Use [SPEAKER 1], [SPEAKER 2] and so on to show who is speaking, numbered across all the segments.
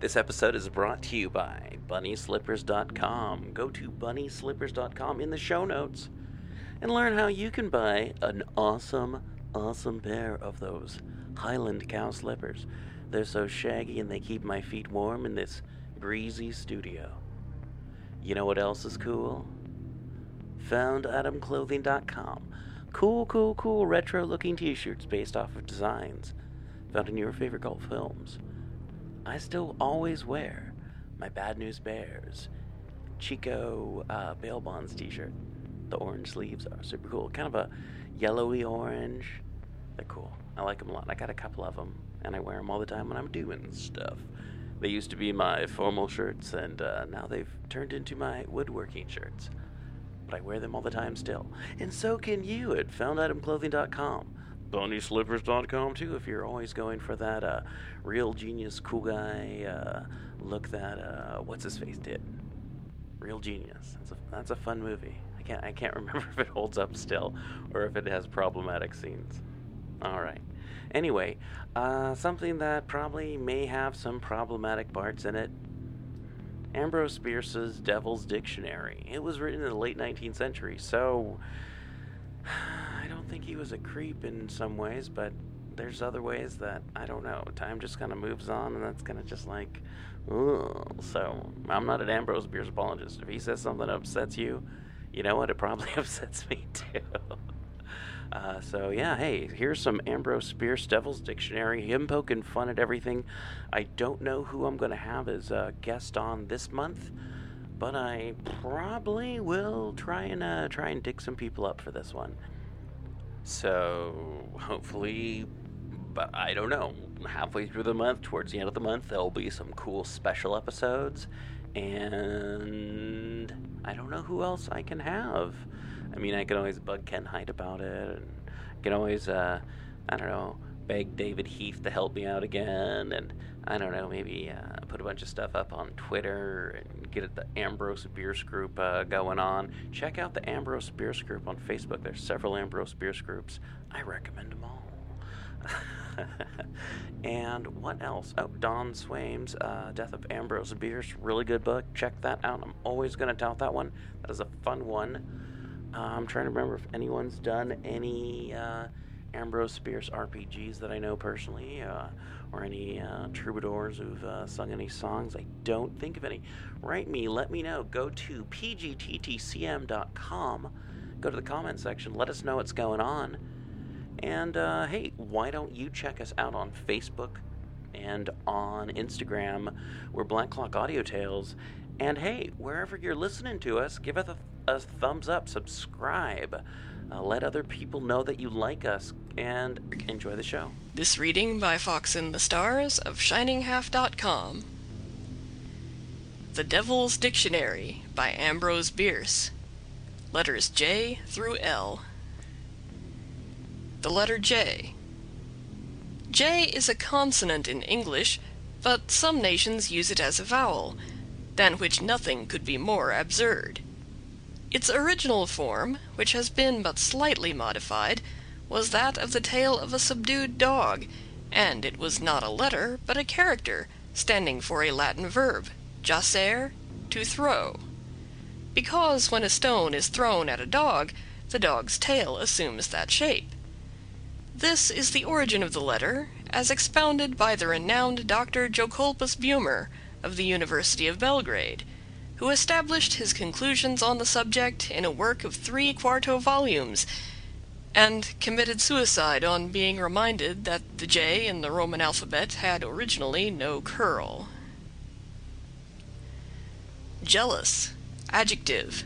[SPEAKER 1] This episode is brought to you by BunnySlippers.com. Go to BunnySlippers.com in the show notes and learn how you can buy an awesome, awesome pair of those Highland cow slippers. They're so shaggy and they keep my feet warm in this breezy studio. You know what else is cool? FoundItemClothing.com. Cool, cool, cool retro looking t shirts based off of designs found in your favorite cult films. I still always wear my Bad News Bears Chico uh, Bail Bonds t shirt. The orange sleeves are super cool. Kind of a yellowy orange. They're cool. I like them a lot. I got a couple of them, and I wear them all the time when I'm doing stuff. They used to be my formal shirts, and uh, now they've turned into my woodworking shirts. But I wear them all the time still. And so can you at FoundItemClothing.com. BunnySlippers.com too, if you're always going for that uh, real genius, cool guy uh, look that, uh, what's his face did. Real Genius. That's a, that's a fun movie. I can't, I can't remember if it holds up still or if it has problematic scenes. All right. Anyway, uh, something that probably may have some problematic parts in it. Ambrose Bierce's Devil's Dictionary. It was written in the late 19th century, so think he was a creep in some ways, but there's other ways that I don't know. Time just kind of moves on, and that's kind of just like, ugh. So I'm not an Ambrose Bierce apologist. If he says something that upsets you, you know what? It probably upsets me too. Uh, so yeah, hey, here's some Ambrose Bierce Devil's Dictionary. Him poking fun at everything. I don't know who I'm to have as a guest on this month, but I probably will try and uh, try and dig some people up for this one. So hopefully, but I don't know. Halfway through the month, towards the end of the month, there'll be some cool special episodes, and I don't know who else I can have. I mean, I can always bug Ken Height about it, and I can always, uh, I don't know, beg David Heath to help me out again, and I don't know, maybe uh, put a bunch of stuff up on Twitter and get the Ambrose Bierce group uh, going on. Check out the Ambrose Bierce group on Facebook. There's several Ambrose Bierce groups. I recommend them all. and what else? Oh, Don Swaim's uh, Death of Ambrose Bierce. Really good book. Check that out. I'm always going to tout that one. That is a fun one. Uh, I'm trying to remember if anyone's done any uh, Ambrose Bierce RPGs that I know personally, uh, or any uh, troubadours who've uh, sung any songs. I don't think of any. Write me, let me know. Go to pgttcm.com, go to the comment section, let us know what's going on. And uh, hey, why don't you check us out on Facebook and on Instagram? We're Black Clock Audio Tales. And hey, wherever you're listening to us, give us a, a thumbs up, subscribe, uh, let other people know that you like us, and enjoy the show.
[SPEAKER 2] This reading by Fox in the Stars of ShiningHalf.com. The Devil's Dictionary by Ambrose Bierce. Letters J through L. The letter J. J is a consonant in English, but some nations use it as a vowel, than which nothing could be more absurd. Its original form, which has been but slightly modified, was that of the tail of a subdued dog, and it was not a letter, but a character, standing for a Latin verb, jacere, to throw. Because when a stone is thrown at a dog, the dog's tail assumes that shape. This is the origin of the letter, as expounded by the renowned Dr. Jocolpus Bumer, of the University of Belgrade, who established his conclusions on the subject in a work of three quarto volumes, and committed suicide on being reminded that the J in the Roman alphabet had originally no curl. Jealous, adjective.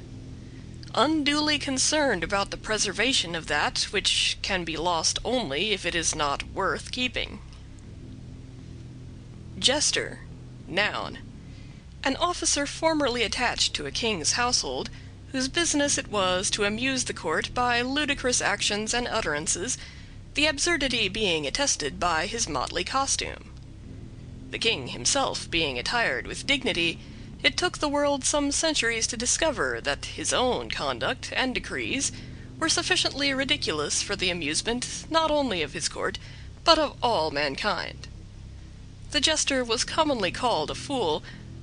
[SPEAKER 2] Unduly concerned about the preservation of that which can be lost only if it is not worth keeping. Jester, noun. An officer formerly attached to a king's household, whose business it was to amuse the court by ludicrous actions and utterances, the absurdity being attested by his motley costume. The king himself being attired with dignity, it took the world some centuries to discover that his own conduct and decrees were sufficiently ridiculous for the amusement not only of his court, but of all mankind. the jester was commonly called a fool,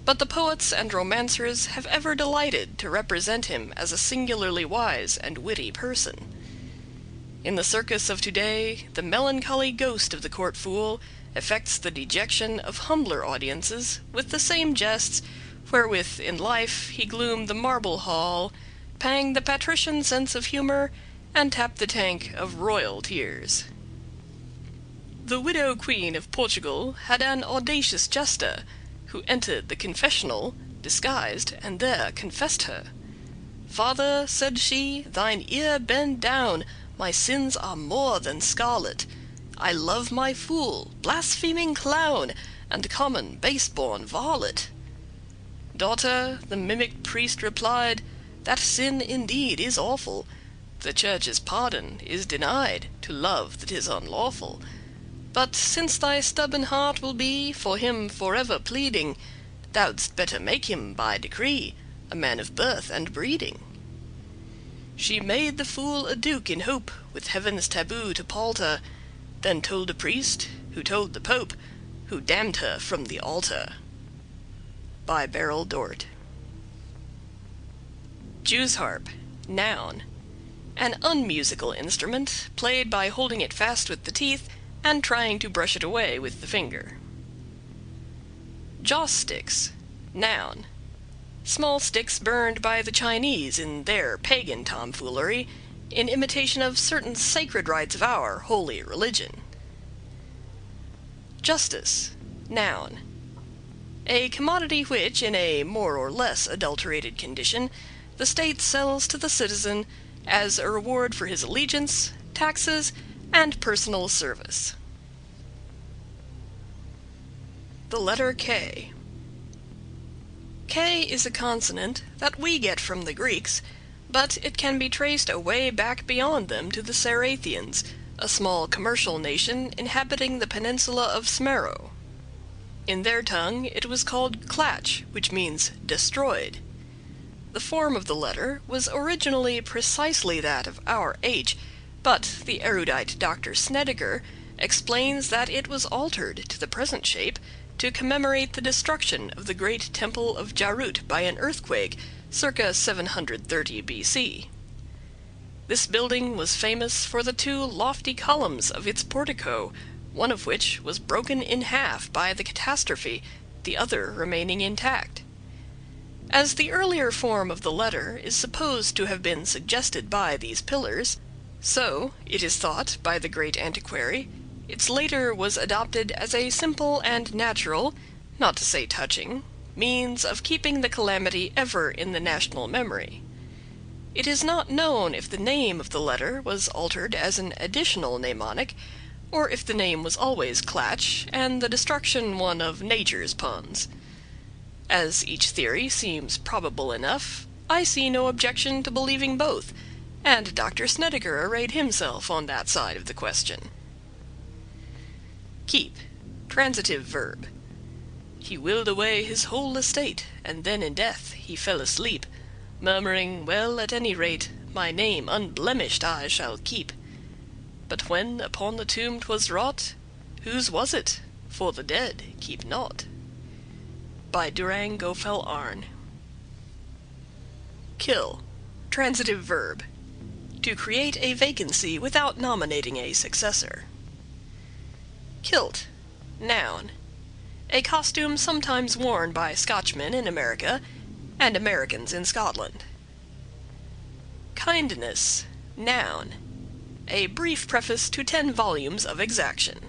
[SPEAKER 2] but the poets and romancers have ever delighted to represent him as a singularly wise and witty person. In the circus of to day the melancholy ghost of the court fool affects the dejection of humbler audiences with the same jests wherewith in life he gloomed the marble hall, panged the patrician sense of humor, and tapped the tank of royal tears. The widow queen of Portugal had an audacious jester, who entered the confessional, disguised, and there confessed her. Father, said she, thine ear bend down, my sins are more than scarlet. I love my fool, blaspheming clown, and common base born varlet. Daughter, the mimic priest replied, that sin indeed is awful. The church's pardon is denied to love that is unlawful. But since thy stubborn heart will be for him forever pleading, Thou'dst better make him by decree a man of birth and breeding. She made the fool a duke in hope with heaven's taboo to palter, Then told a priest, who told the Pope, who damned her from the altar. By Beryl Dort. Jew's harp, noun. An unmusical instrument, played by holding it fast with the teeth and trying to brush it away with the finger. Joss sticks, noun. Small sticks burned by the Chinese in their pagan tomfoolery, in imitation of certain sacred rites of our holy religion. Justice, noun. A commodity which, in a more or less adulterated condition, the state sells to the citizen as a reward for his allegiance, taxes, and personal service. The letter K. K is a consonant that we get from the Greeks, but it can be traced away back beyond them to the Cerathians, a small commercial nation inhabiting the peninsula of Smero. In their tongue it was called Klatch, which means destroyed. The form of the letter was originally precisely that of our H, but the erudite Dr. Snedeker explains that it was altered to the present shape to commemorate the destruction of the great temple of Jarut by an earthquake circa 730 B.C. This building was famous for the two lofty columns of its portico, one of which was broken in half by the catastrophe, the other remaining intact. As the earlier form of the letter is supposed to have been suggested by these pillars, so, it is thought by the great antiquary, its later was adopted as a simple and natural, not to say touching, means of keeping the calamity ever in the national memory. It is not known if the name of the letter was altered as an additional mnemonic, or if the name was always Klatch, and the destruction one of nature's puns. As each theory seems probable enough, I see no objection to believing both, and Dr. Snedeker arrayed himself on that side of the question. Keep, transitive verb. He willed away his whole estate, and then in death he fell asleep, murmuring, Well, at any rate, my name unblemished I shall keep. But when upon the tomb 'twas wrought, whose was it? For the dead keep not. By Durang Gophel Arn. Kill, transitive verb. To create a vacancy without nominating a successor. Kilt, noun. A costume sometimes worn by Scotchmen in America and Americans in Scotland. Kindness, noun. A brief preface to ten volumes of exaction.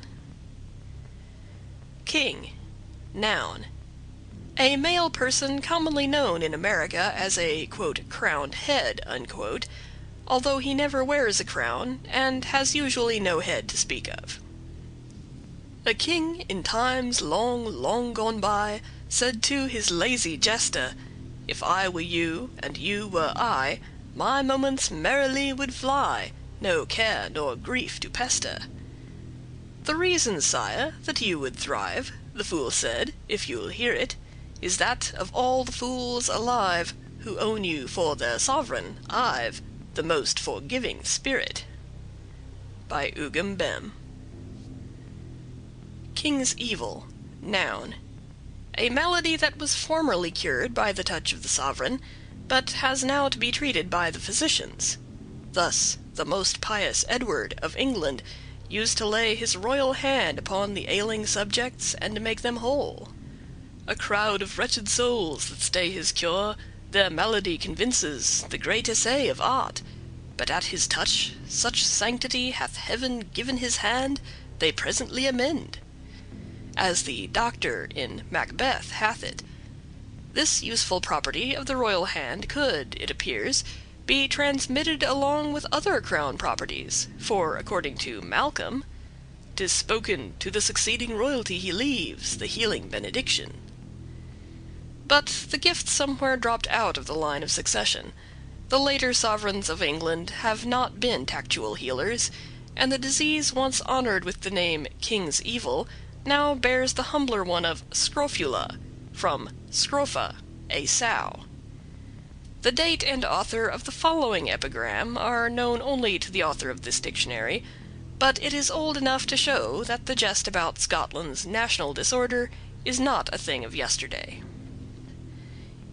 [SPEAKER 2] King, noun. A male person commonly known in America as a crowned head, although he never wears a crown and has usually no head to speak of. A king in times long, long gone by said to his lazy jester, If I were you and you were I, my moments merrily would fly, no care nor grief to pester. The reason, sire, that you would thrive, the fool said, if you'll hear it, is that of all the fools alive who own you for their sovereign, I've the most forgiving spirit. By Ugam Bem. King's evil, noun. A malady that was formerly cured by the touch of the sovereign, but has now to be treated by the physicians. Thus the most pious Edward of England used to lay his royal hand upon the ailing subjects and make them whole. A crowd of wretched souls that stay his cure, their malady convinces the great essay of art, but at his touch such sanctity hath heaven given his hand, they presently amend. As the doctor in Macbeth hath it, this useful property of the royal hand could, it appears, be transmitted along with other crown properties, for, according to Malcolm, "'Tis spoken, to the succeeding royalty he leaves the healing benediction." But the gift somewhere dropped out of the line of succession. The later sovereigns of England have not been tactual healers, and the disease once honored with the name King's Evil now bears the humbler one of scrofula, from scrofa, a sow. The date and author of the following epigram are known only to the author of this dictionary, but it is old enough to show that the jest about Scotland's national disorder is not a thing of yesterday.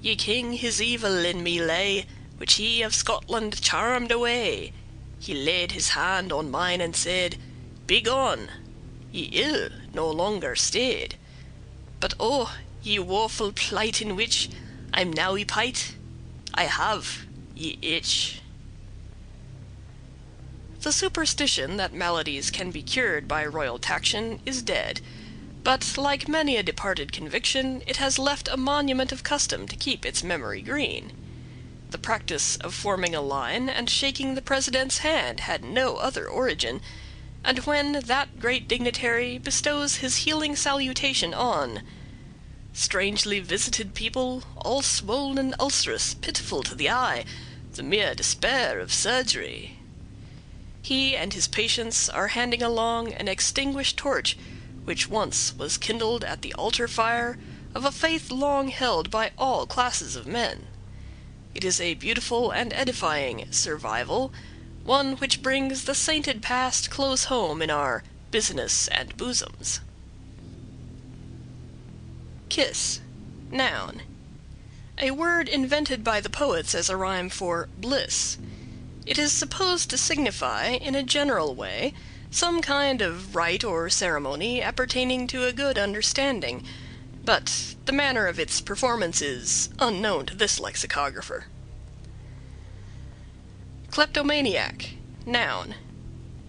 [SPEAKER 2] Ye king his evil in me lay, Which he of Scotland charmed away. He laid his hand on mine and said, Begone! ye ill no longer stayed. But oh, ye woeful plight in which I'm now y pight, I have ye itch. The superstition that maladies can be cured by royal taction is dead, but like many a departed conviction, it has left a monument of custom to keep its memory green. The practice of forming a line and shaking the President's hand had no other origin, and when that great dignitary bestows his healing salutation on strangely visited people, all swollen and ulcerous, pitiful to the eye, the mere despair of surgery, he and his patients are handing along an extinguished torch which once was kindled at the altar fire of a faith long held by all classes of men. It is a beautiful and edifying survival, one which brings the sainted past close home in our business and bosoms. Kiss, noun. A word invented by the poets as a rhyme for bliss. It is supposed to signify, in a general way, some kind of rite or ceremony appertaining to a good understanding, but the manner of its performance is unknown to this lexicographer. Kleptomaniac, noun.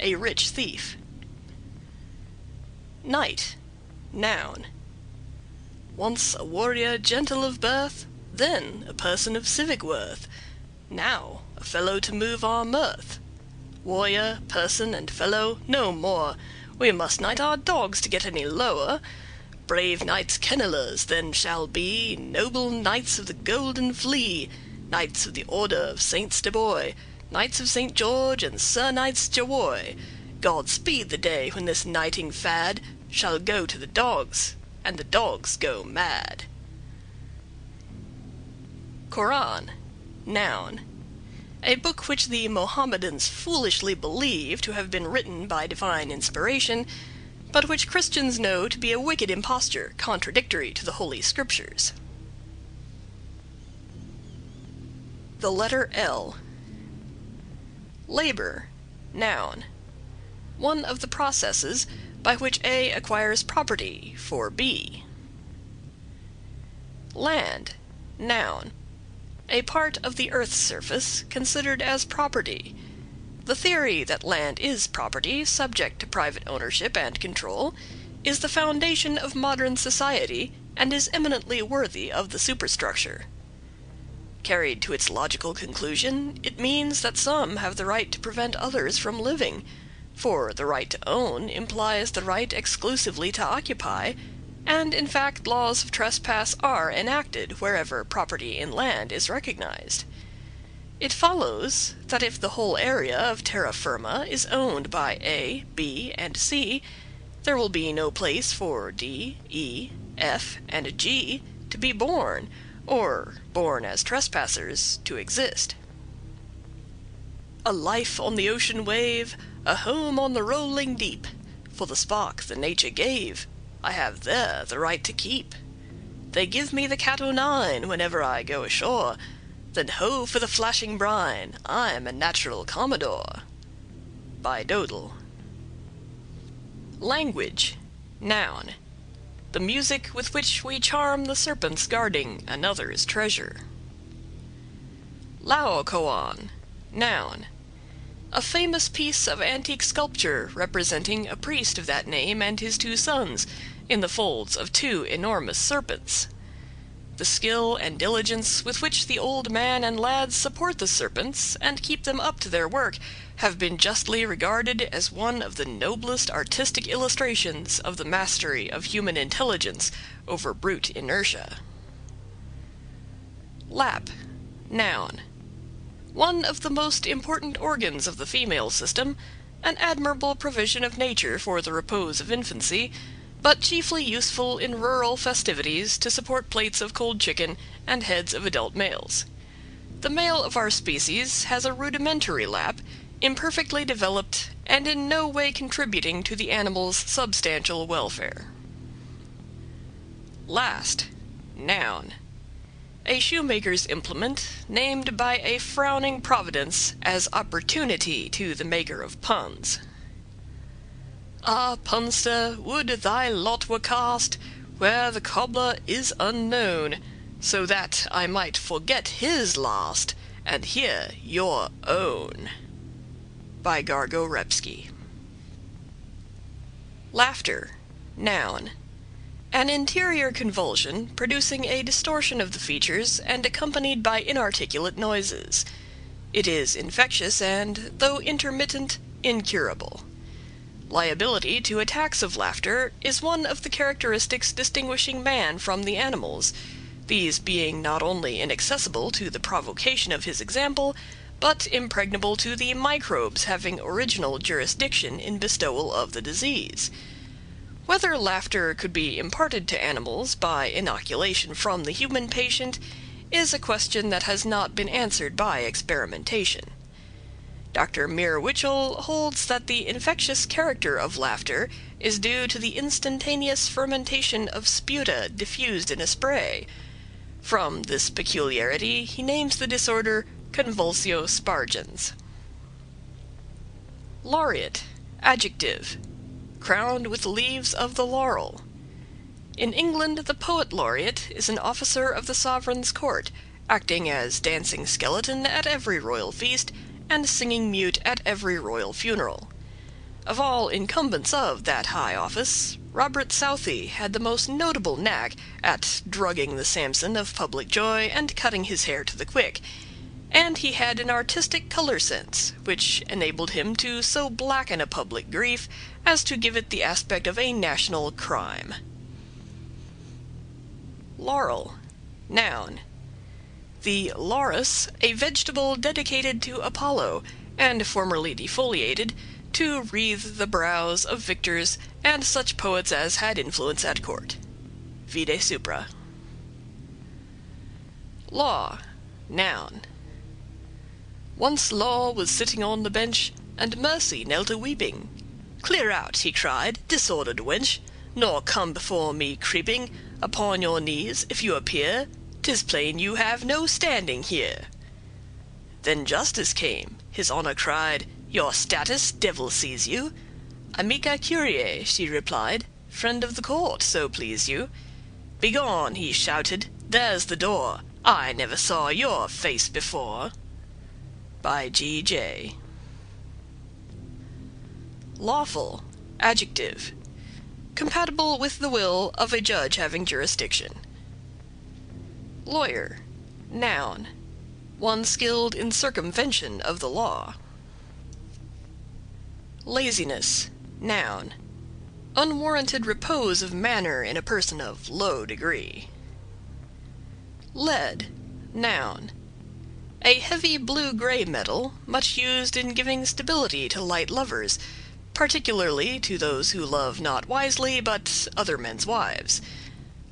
[SPEAKER 2] A rich thief. Knight, noun. Once a warrior gentle of birth, then a person of civic worth, now a fellow to move our mirth warrior, person, and fellow, no more. We must knight our dogs to get any lower. Brave knights kennellers then shall be, Noble knights of the Golden Flea, Knights of the Order of Saint Steboy, Knights of St. George and Sir Knights Jerwoy. God speed the day when this knighting fad Shall go to the dogs, and the dogs go mad. Koran, noun a book which the Mohammedans foolishly believe to have been written by divine inspiration, but which Christians know to be a wicked imposture contradictory to the Holy Scriptures. The letter L. Labor, noun. One of the processes by which A acquires property for B. Land, noun a part of the earth's surface considered as property. The theory that land is property subject to private ownership and control is the foundation of modern society and is eminently worthy of the superstructure. Carried to its logical conclusion, it means that some have the right to prevent others from living, for the right to own implies the right exclusively to occupy and in fact laws of trespass are enacted wherever property in land is recognized. It follows that if the whole area of terra firma is owned by A, B, and C, there will be no place for D, E, F, and G to be born, or, born as trespassers, to exist. A life on the ocean wave, a home on the rolling deep, for the spark that nature gave, I have there the right to keep. They give me the cat o' nine whenever I go ashore, then ho for the flashing brine, I'm a natural commodore. By Dodel. Language, noun. The music with which we charm the serpents guarding another's treasure. Laocoon, noun. A famous piece of antique sculpture representing a priest of that name and his two sons in the folds of two enormous serpents. The skill and diligence with which the old man and lads support the serpents and keep them up to their work have been justly regarded as one of the noblest artistic illustrations of the mastery of human intelligence over brute inertia. Lap, noun. One of the most important organs of the female system, an admirable provision of nature for the repose of infancy, but chiefly useful in rural festivities to support plates of cold chicken and heads of adult males. The male of our species has a rudimentary lap, imperfectly developed and in no way contributing to the animal's substantial welfare. Last, noun. A shoemaker's implement, named by a frowning providence as opportunity to the maker of puns. Ah, punster, would thy lot were cast Where the cobbler is unknown, So that I might forget his last And hear your own. By Gargo Repsky. Laughter, noun. An interior convulsion producing a distortion of the features and accompanied by inarticulate noises. It is infectious and, though intermittent, incurable. Liability to attacks of laughter is one of the characteristics distinguishing man from the animals, these being not only inaccessible to the provocation of his example, but impregnable to the microbes having original jurisdiction in bestowal of the disease. Whether laughter could be imparted to animals by inoculation from the human patient is a question that has not been answered by experimentation. Dr. Meir-Witchell holds that the infectious character of laughter is due to the instantaneous fermentation of sputa diffused in a spray. From this peculiarity he names the disorder convulsio spargens. Laureate, adjective, crowned with leaves of the laurel. In England the poet laureate is an officer of the sovereign's court, acting as dancing skeleton at every royal feast and singing mute at every royal funeral. Of all incumbents of that high office, Robert Southey had the most notable knack at drugging the Samson of public joy and cutting his hair to the quick, and he had an artistic color sense which enabled him to so blacken a public grief as to give it the aspect of a national crime. Laurel, noun, the laurus, a vegetable dedicated to Apollo, and formerly defoliated, to wreathe the brows of victors and such poets as had influence at court. Vide supra. Law, noun. Once Law was sitting on the bench, and Mercy knelt a weeping. Clear out, he cried, disordered wench, nor come before me creeping Upon your knees, if you appear, 'tis plain you have no standing here. Then Justice came, his honor cried, Your status devil seize you! Amica curiae, she replied, Friend of the court, so please you. Begone, he shouted, there's the door, I never saw your face before. By G. J. Lawful, adjective, compatible with the will of a judge having jurisdiction. Lawyer, noun, one skilled in circumvention of the law. Laziness, noun, unwarranted repose of manner in a person of low degree. Lead, noun, a heavy blue-gray metal, much used in giving stability to light lovers, particularly to those who love not wisely but other men's wives.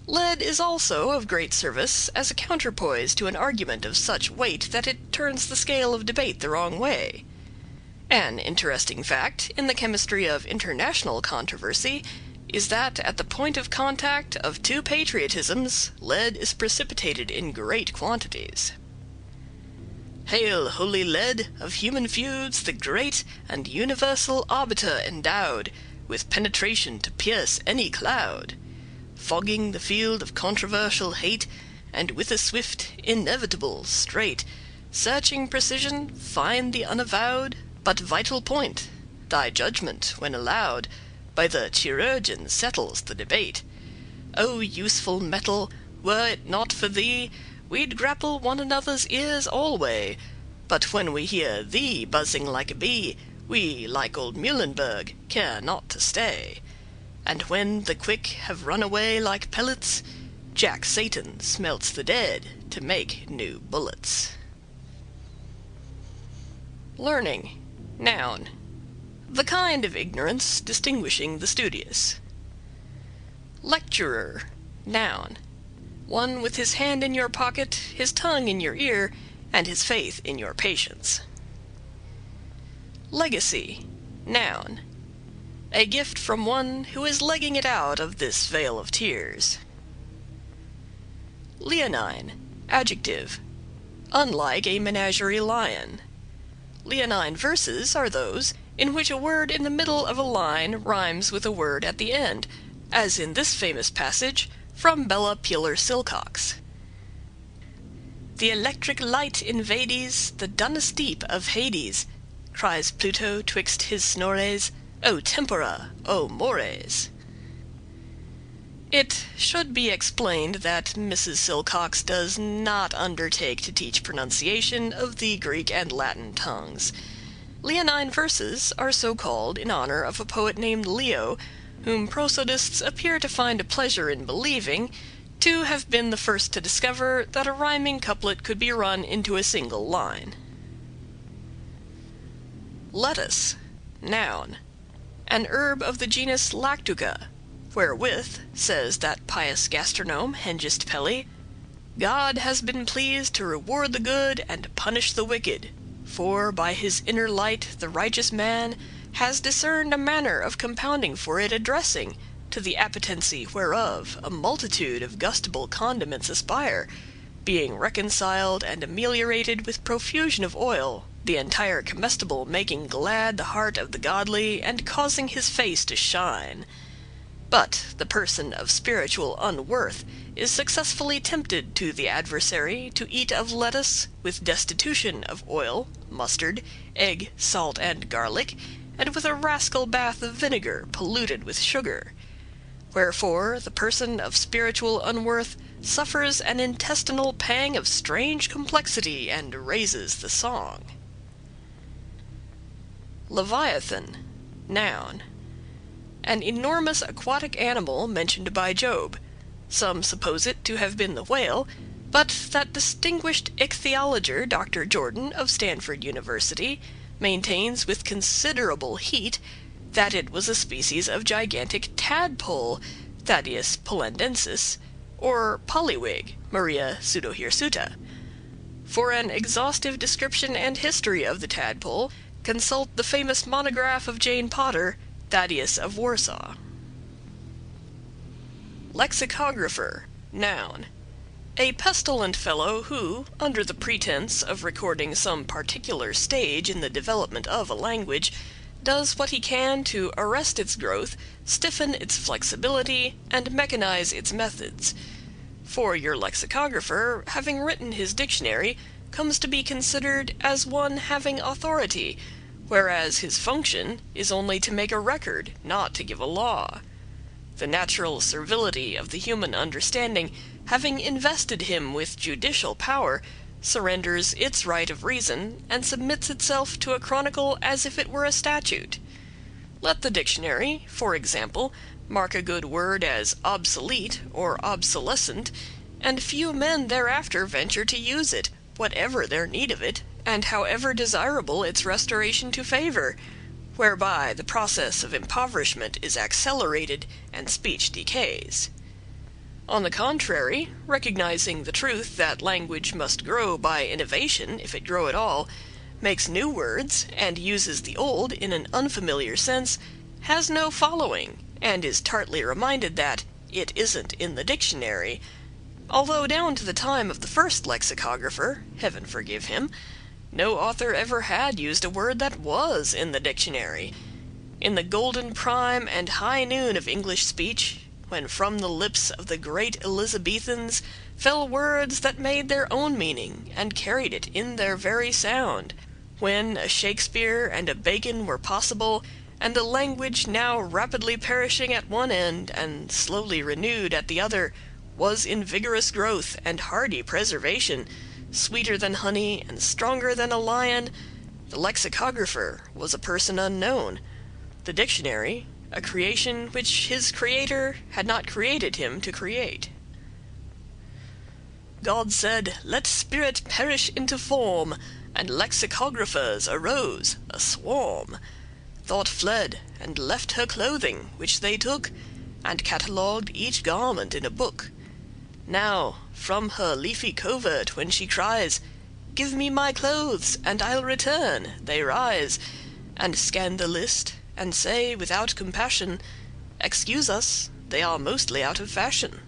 [SPEAKER 2] Lead is also of great service as a counterpoise to an argument of such weight that it turns the scale of debate the wrong way. An interesting fact in the chemistry of international controversy is that at the point of contact of two patriotisms lead is precipitated in great quantities. Hail, holy lead, of human feuds the great and universal arbiter endowed with penetration to pierce any cloud, fogging the field of controversial hate, and with a swift, inevitable, straight, searching precision find the unavowed but vital point. Thy judgment, when allowed, by the chirurgeon settles the debate. O useful metal, were it not for thee, we'd grapple one another's ears alway. But when we hear thee buzzing like a bee, we, like old Muhlenberg, care not to stay. And when the quick have run away like pellets, Jack Satan smelts the dead to make new bullets. Learning, noun. The kind of ignorance distinguishing the studious. Lecturer, noun. One with his hand in your pocket, his tongue in your ear, and his faith in your patience. Legacy, noun. A gift from one who is legging it out of this vale of tears. Leonine, adjective. Unlike a menagerie lion. Leonine verses are those in which a word in the middle of a line rhymes with a word at the end, as in this famous passage from Bella Peeler Silcox. The electric light invades the dunnest deep of Hades, cries Pluto twixt his snores, O tempora, O mores! It should be explained that Mrs. Silcox does not undertake to teach pronunciation of the Greek and Latin tongues. Leonine verses are so called in honor of a poet named Leo, whom prosodists appear to find a pleasure in believing to have been the first to discover that a rhyming couplet could be run into a single line. Lettuce, noun. An herb of the genus Lactuca, wherewith, says that pious gastronome Hengist Pelly, God has been pleased to reward the good and punish the wicked, for by his inner light the righteous man has discerned a manner of compounding for it a dressing, to the appetency whereof a multitude of gustable condiments aspire, being reconciled and ameliorated with profusion of oil, the entire comestible making glad the heart of the godly and causing his face to shine. But the person of spiritual unworth is successfully tempted to the adversary to eat of lettuce with destitution of oil, mustard, egg, salt, and garlic, and with a rascal bath of vinegar polluted with sugar. Wherefore the person of spiritual unworth suffers an intestinal pang of strange complexity and raises the song. Leviathan, noun. An enormous aquatic animal mentioned by Job. Some suppose it to have been the whale, but that distinguished ichthyologer, Dr. Jordan, of Stanford University, maintains with considerable heat that it was a species of gigantic tadpole, Thaddeus polandensis, or Pollywig, Maria pseudohirsuta. For an exhaustive description and history of the tadpole, consult the famous monograph of Jane Porter, Thaddeus of Warsaw. Lexicographer, noun. A pestilent fellow who, under the pretense of recording some particular stage in the development of a language, does what he can to arrest its growth, stiffen its flexibility, and mechanize its methods. For your lexicographer, having written his dictionary, comes to be considered as one having authority, whereas his function is only to make a record, not to give a law. The natural servility of the human understanding, having invested him with judicial power, surrenders its right of reason, and submits itself to a chronicle as if it were a statute. Let the dictionary, for example, mark a good word as obsolete or obsolescent, and few men thereafter venture to use it, whatever their need of it, and however desirable its restoration to favor, whereby the process of impoverishment is accelerated and speech decays. On the contrary, recognizing the truth that language must grow by innovation if it grow at all, makes new words, and uses the old in an unfamiliar sense, has no following, and is tartly reminded that "it isn't in the dictionary," although down to the time of the first lexicographer Heaven forgive him no author ever had used a word that was in the dictionary. In the golden prime and high noon of English speech, when from the lips of the great Elizabethans fell words that made their own meaning and carried it in their very sound, when a Shakespeare and a Bacon were possible, and a language now rapidly perishing at one end and slowly renewed at the other was in vigorous growth and hardy preservation, sweeter than honey and stronger than a lion, the lexicographer was a person unknown, the dictionary a creation which his creator had not created him to create. God said, Let spirit perish into form, And lexicographers arose, a swarm. Thought fled, and left her clothing, which they took, And catalogued each garment in a book. Now, from her leafy covert when she cries, Give me my clothes, and I'll return, they rise, And scan the list, and say without compassion, Excuse us, they are mostly out of fashion.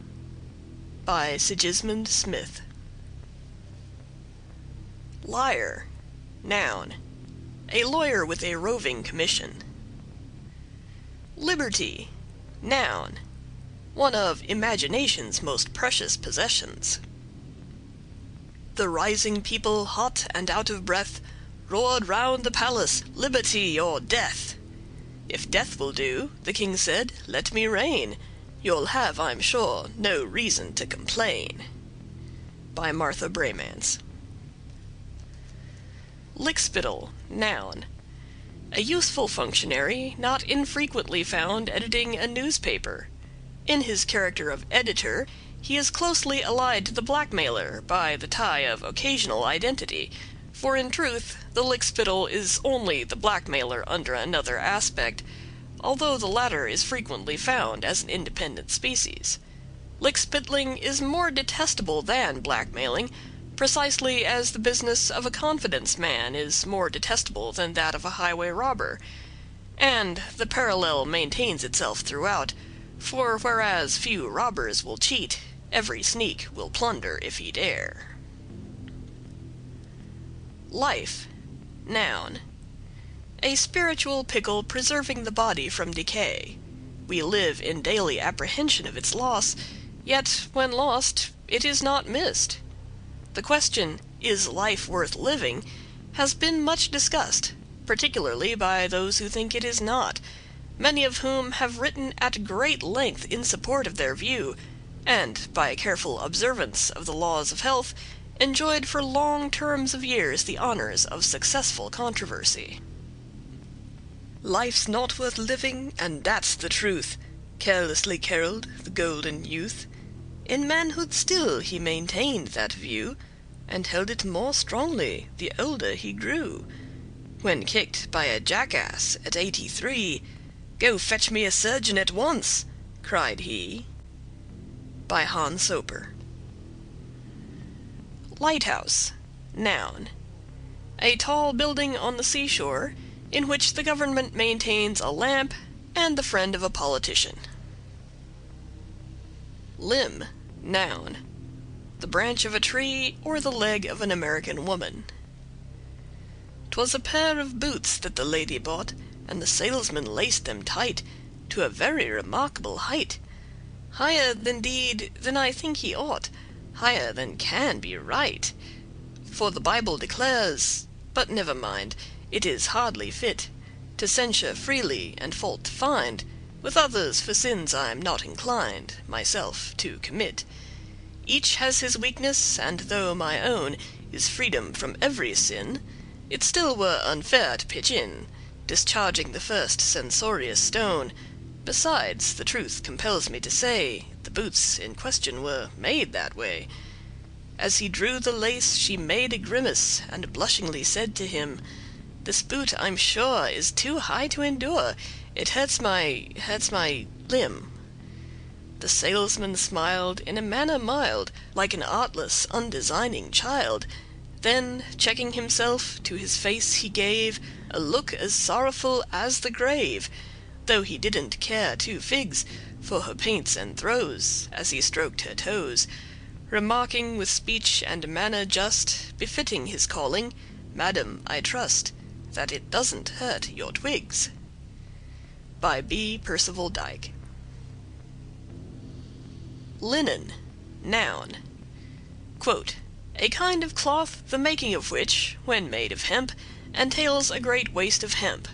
[SPEAKER 2] By Sigismund Smith Liar, noun, a lawyer with a roving commission. Liberty, noun, one of imagination's most precious possessions. The rising people, hot and out of breath, roared round the palace, Liberty or death! If death will do, the king said, let me reign. You'll have, I'm sure, no reason to complain. By Martha Braymans. Lickspittle, noun. A useful functionary not infrequently found editing a newspaper. In his character of editor he is closely allied to the blackmailer by the tie of occasional identity, for in truth the lickspittle is only the blackmailer under another aspect, although the latter is frequently found as an independent species. Lickspittling is more detestable than blackmailing, precisely as the business of a confidence man is more detestable than that of a highway robber; and the parallel maintains itself throughout. For whereas few robbers will cheat, every sneak will plunder if he dare. Life, noun. A spiritual pickle preserving the body from decay. We live in daily apprehension of its loss, yet when lost it is not missed. The question, Is life worth living? has been much discussed, particularly by those who think it is not many of whom have written at great length in support of their view, and, by careful observance of the laws of health, enjoyed for long terms of years the honors of successful controversy. Life's not worth living, and that's the truth, carelessly caroled the golden youth. In manhood still he maintained that view, and held it more strongly the older he grew. When kicked by a jackass at eighty three, Go fetch me a surgeon at once, cried he. By Hans Soper. Lighthouse, noun. A tall building on the seashore, in which the government maintains a lamp and the friend of a politician. Limb, noun. The branch of a tree or the leg of an American woman. 'Twas a pair of boots that the lady bought and the salesman laced them tight To a very remarkable height, Higher, indeed, than I think he ought, Higher than can be right; For the Bible declares but never mind, It is hardly fit To censure freely and fault to find With others for sins I'm not inclined Myself to commit. Each has his weakness, and though my own Is freedom from every sin, It still were unfair to pitch in discharging the first censorious stone. Besides, the truth compels me to say, The boots in question were made that way. As he drew the lace she made a grimace, And blushingly said to him, "This boot, I'm sure, is too high to endure; It hurts my hurts my limb." The salesman smiled In a manner mild, Like an artless, undesigning child. Then, checking himself, to his face he gave A look as sorrowful as the grave. though he didn't care two figs For her paints and throws, As he stroked her toes, Remarking with speech and manner just Befitting his calling, "Madam, I trust That it doesn't hurt your twigs." By B. Percival Dyke Linen, noun quote, A kind of cloth, the making of which, when made of hemp, entails a great waste of hemp.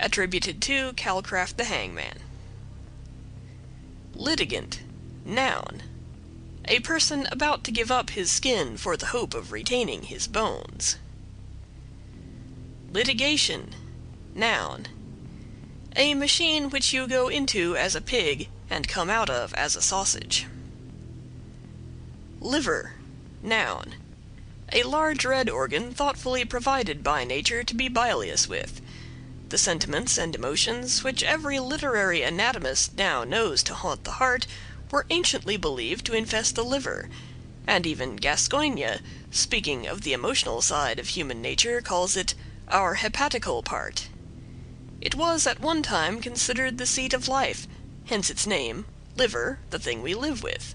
[SPEAKER 2] Attributed to Calcraft the Hangman. Litigant, noun a person about to give up his skin for the hope of retaining his bones. Litigation, noun a machine which you go into as a pig and come out of as a sausage. Liver, noun a large red organ thoughtfully provided by nature to be bilious with. The sentiments and emotions which every literary anatomist now knows to haunt the heart were anciently believed to infest the liver, and even Gascoigne, speaking of the emotional side of human nature, calls it our hepatical part. It was at one time considered the seat of life, hence its name, liver, the thing we live with.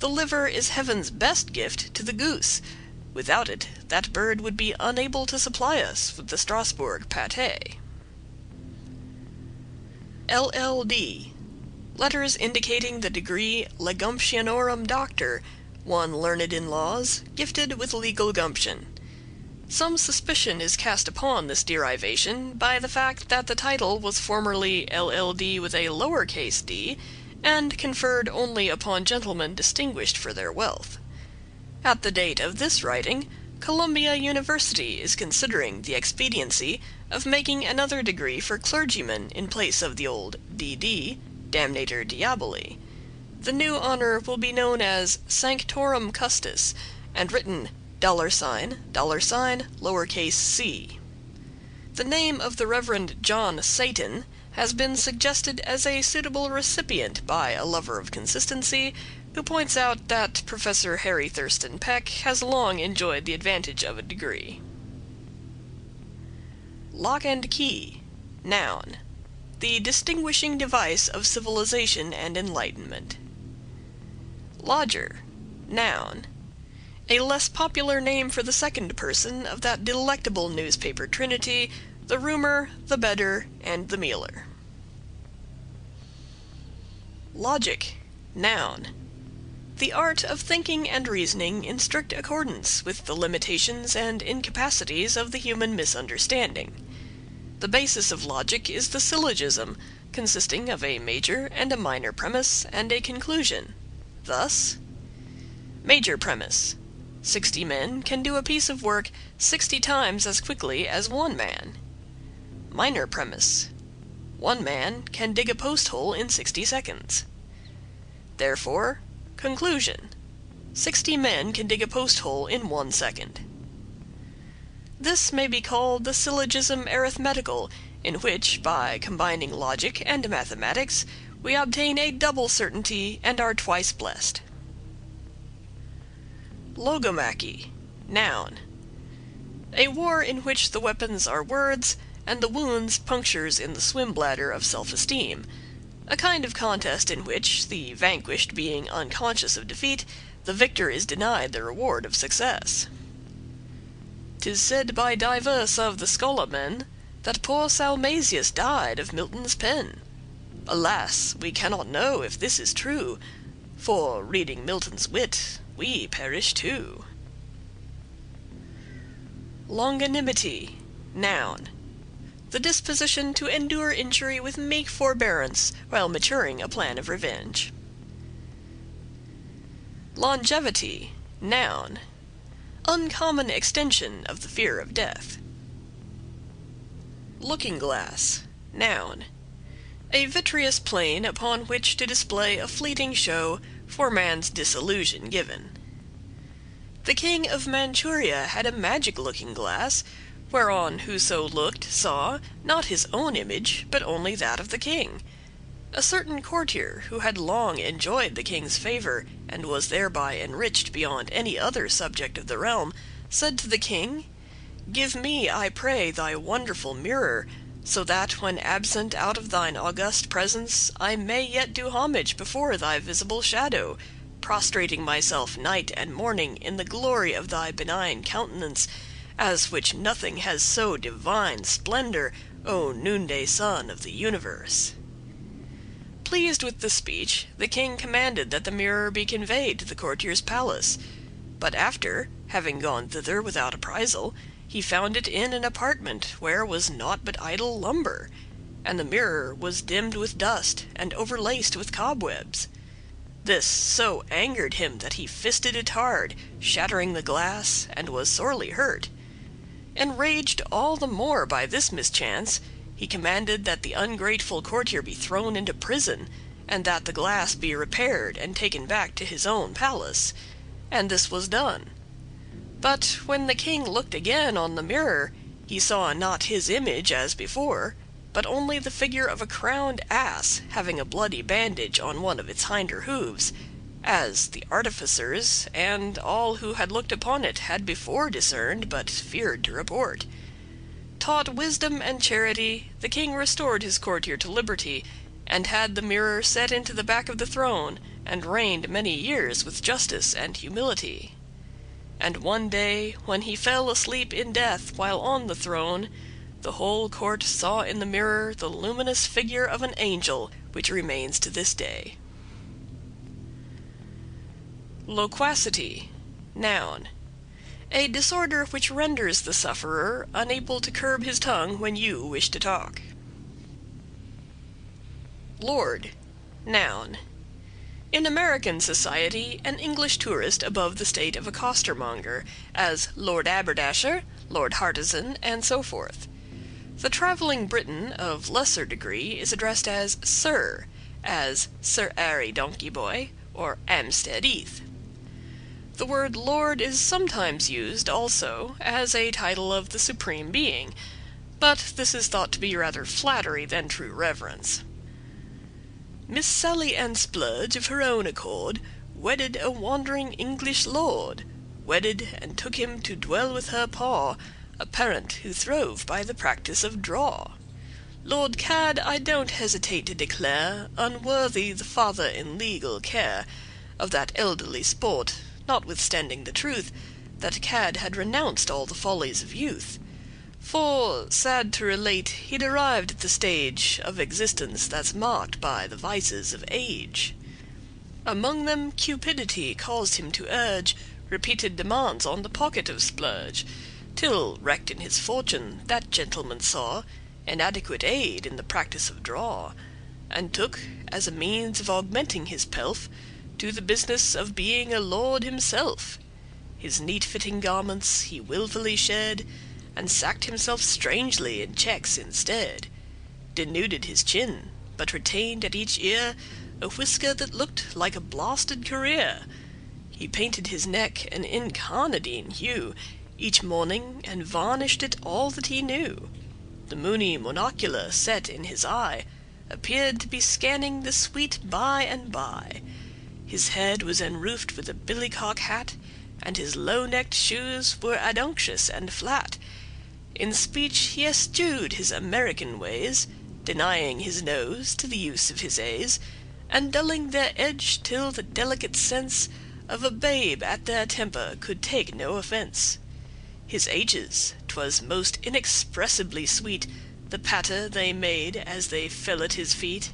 [SPEAKER 2] The liver is heaven's best gift to the goose. Without it, that bird would be unable to supply us with the Strasbourg pâté. LL.D. Letters indicating the degree Legumptionorum Doctor, one learned in laws, gifted with legal gumption. Some suspicion is cast upon this derivation by the fact that the title was formerly LL.D. with a lower case d, and conferred only upon gentlemen distinguished for their wealth. At the date of this writing, Columbia University is considering the expediency of making another degree for clergymen in place of the old D.D., Damnator Diaboli. The new honor will be known as Sanctorum Custus, and written dollar sign, dollar sign, lowercase c. The name of the Reverend John Satan has been suggested as a suitable recipient by a lover of consistency, who points out that Professor Harry Thurston Peck has long enjoyed the advantage of a degree. Lock and key, noun, the distinguishing device of civilization and enlightenment. Lodger, noun, a less popular name for the second person of that delectable newspaper trinity, the roomer, the bedder, and the mealer. Logic, noun, the art of thinking and reasoning in strict accordance with the limitations and incapacities of the human misunderstanding. The basis of logic is the syllogism, consisting of a major and a minor premise and a conclusion. Thus, Major premise: Sixty men can do a piece of work sixty times as quickly as one man. Minor premise: One man can dig a post hole in sixty seconds. Therefore, conclusion: Sixty men can dig a post hole in one second. This may be called the syllogism arithmetical, in which, by combining logic and mathematics, we obtain a double certainty and are twice blessed. Logomachy, noun. A war in which the weapons are words, and the wounds punctures in the swim bladder of self esteem. A kind of contest in which, the vanquished being unconscious of defeat, the victor is denied the reward of success. 'Tis said by divers of the scholar men That poor Salmasius died of Milton's pen. Alas! we cannot know if this is true, For, reading Milton's wit, we perish too. Longanimity, noun. The disposition to endure injury with meek forbearance while maturing a plan of revenge. Longevity, noun uncommon extension of the fear of death. Looking glass, noun. A vitreous plane upon which to display a fleeting show for man's disillusion given. The king of Manchuria had a magic looking glass, whereon whoso looked saw, not his own image, but only that of the king. A certain courtier, who had long enjoyed the king's favor, and was thereby enriched beyond any other subject of the realm, said to the king, "Give me, I pray, thy wonderful mirror, so that when absent out of thine august presence I may yet do homage before thy visible shadow, prostrating myself night and morning in the glory of thy benign countenance, as which nothing has so divine splendor, O noonday sun of the universe." Pleased with the speech, the king commanded that the mirror be conveyed to the courtier's palace; but after, having gone thither without apprisal, he found it in an apartment where was naught but idle lumber, and the mirror was dimmed with dust and overlaced with cobwebs. This so angered him that he fisted it hard, shattering the glass, and was sorely hurt. Enraged all the more by this mischance, he commanded that the ungrateful courtier be thrown into prison, and that the glass be repaired and taken back to his own palace; and this was done. But when the king looked again on the mirror, he saw not his image as before, but only the figure of a crowned ass having a bloody bandage on one of its hinder hoofs, as the artificers, and all who had looked upon it, had before discerned, but feared to report. Taught wisdom and charity, the king restored his courtier to liberty, and had the mirror set into the back of the throne, and reigned many years with justice and humility. And one day, when he fell asleep in death while on the throne, the whole court saw in the mirror the luminous figure of an angel, which remains to this day. Loquacity, noun. A disorder which renders the sufferer unable to curb his tongue when you wish to talk. Lord, noun. In American society, an English tourist above the state of a costermonger, as Lord Aberdasher, Lord Hartisan, and so forth. The traveling Briton of lesser degree is addressed as Sir, as Sir Arry Donkeyboy, or Amstead Heath. The word lord is sometimes used, also, as a title of the Supreme Being, but this is thought to be rather flattery than true reverence. Miss Sally Ann Splurge, of her own accord, Wedded a wandering English lord, Wedded, and took him to dwell with her pa, A parent who throve by the practice of draw. Lord Cad, I don't hesitate to declare, Unworthy the father in legal care Of that elderly sport notwithstanding the truth That Cad had renounced all the follies of youth; For, sad to relate, he'd arrived at the stage Of existence that's marked by the vices of age. Among them cupidity caused him to urge Repeated demands on the pocket of Splurge, Till, wrecked in his fortune, that gentleman saw An adequate aid in the practice of draw, And took, as a means of augmenting his pelf to the business of being a lord himself. His neat fitting garments he wilfully shed, And sacked himself strangely in checks instead; Denuded his chin, but retained at each ear A whisker that looked like a blasted career; He painted his neck an incarnadine hue Each morning, and varnished it all that he knew; The moony monocular set in his eye Appeared to be scanning the sweet by and by. His head was enroofed with a billycock hat, And his low necked shoes were adunctious and flat; In speech he eschewed his American ways, Denying his nose to the use of his A's, And dulling their edge till the delicate sense Of a babe at their temper could take no offence. His H's, 'twas most inexpressibly sweet The patter they made as they fell at his feet.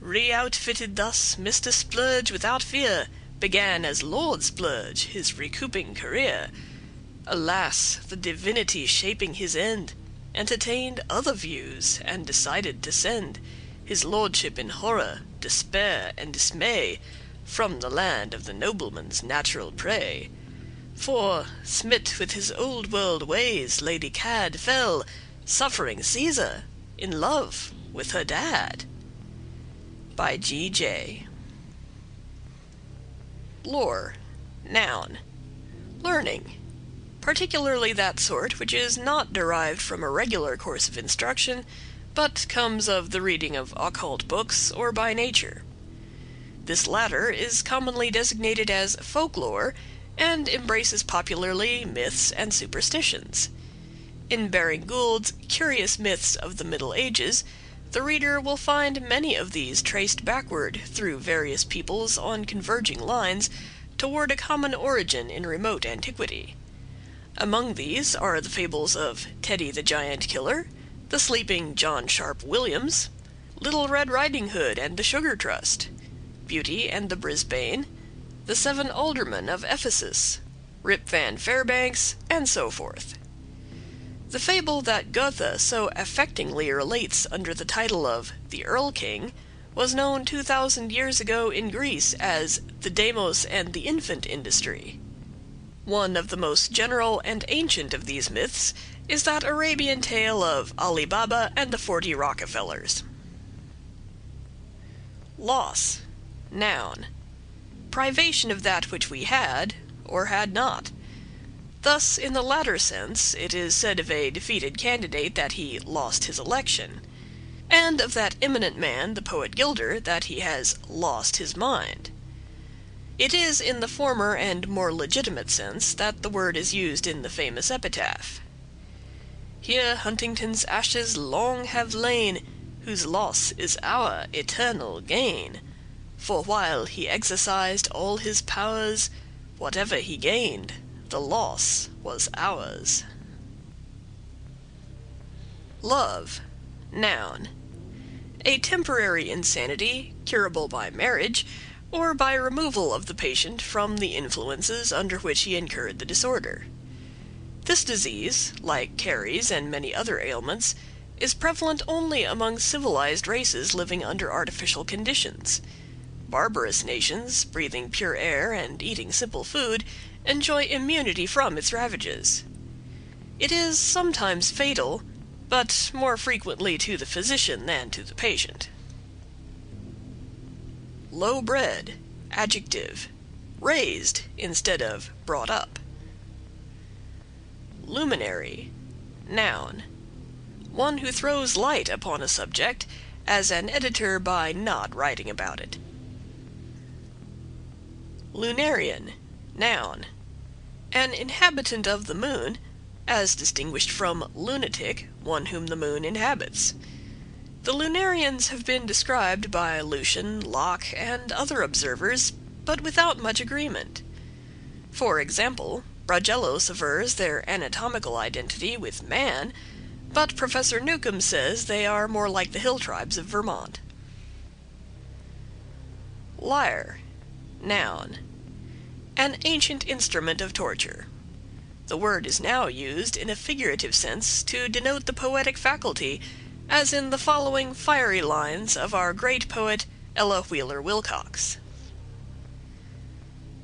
[SPEAKER 2] Re outfitted thus, Mr. Splurge without fear Began as Lord Splurge his recouping career. Alas! the divinity shaping his end Entertained other views, and decided to send His lordship in horror, despair, and dismay From the land of the nobleman's natural prey. For, smit with his old world ways, Lady Cad Fell, suffering Caesar, in love with her dad by G.J. Lore, noun. Learning, particularly that sort which is not derived from a regular course of instruction, but comes of the reading of occult books or by nature. This latter is commonly designated as folklore, and embraces popularly myths and superstitions. In Baring Gould's Curious Myths of the Middle Ages the reader will find many of these traced backward through various peoples on converging lines toward a common origin in remote antiquity. Among these are the fables of Teddy the Giant Killer, the sleeping John Sharp Williams, Little Red Riding Hood and the Sugar Trust, Beauty and the Brisbane, the Seven Aldermen of Ephesus, Rip Van Fairbanks, and so forth. The fable that Goethe so affectingly relates under the title of the Erl-King, was known two thousand years ago in Greece as the Demos and the Infant Industry. One of the most general and ancient of these myths is that Arabian tale of Ali Baba and the Forty Rockefellers. Loss, noun, privation of that which we had, or had not. Thus, in the latter sense, it is said of a defeated candidate that he lost his election, and of that eminent man, the poet Gilder, that he has lost his mind. It is in the former and more legitimate sense that the word is used in the famous epitaph. Here Huntington's ashes long have lain, Whose loss is our eternal gain. For while he exercised all his powers, Whatever he gained the loss was ours. Love, noun, a temporary insanity curable by marriage, or by removal of the patient from the influences under which he incurred the disorder. This disease, like caries and many other ailments, is prevalent only among civilized races living under artificial conditions. Barbarous nations, breathing pure air and eating simple food, enjoy immunity from its ravages. It is sometimes fatal, but more frequently to the physician than to the patient. Low bred, adjective, raised instead of brought up. Luminary, noun, one who throws light upon a subject, as an editor by not writing about it. Lunarian, noun, an inhabitant of the moon, as distinguished from lunatic, one whom the moon inhabits. The Lunarians have been described by Lucian, Locke, and other observers, but without much agreement. For example, Bragellos avers their anatomical identity with man, but Professor Newcomb says they are more like the hill tribes of Vermont. Liar, noun, an ancient instrument of torture. The word is now used in a figurative sense to denote the poetic faculty, as in the following fiery lines of our great poet Ella Wheeler Wilcox: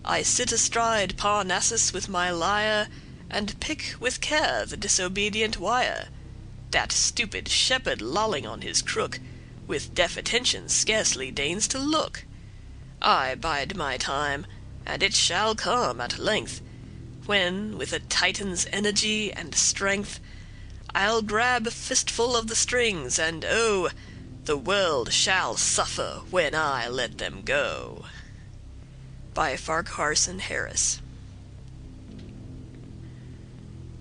[SPEAKER 2] I sit astride Parnassus with my lyre, And pick with care the disobedient wire. That stupid shepherd lolling on his crook, With deaf attention scarcely deigns to look. I bide my time and it shall come at length, When, with a Titan's energy and strength, I'll grab a fistful of the strings, and oh, The world shall suffer when I let them go. By Farquharson Harris.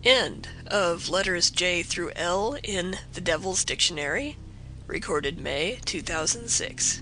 [SPEAKER 2] End of letters J through L in The Devil's Dictionary, recorded May 2006.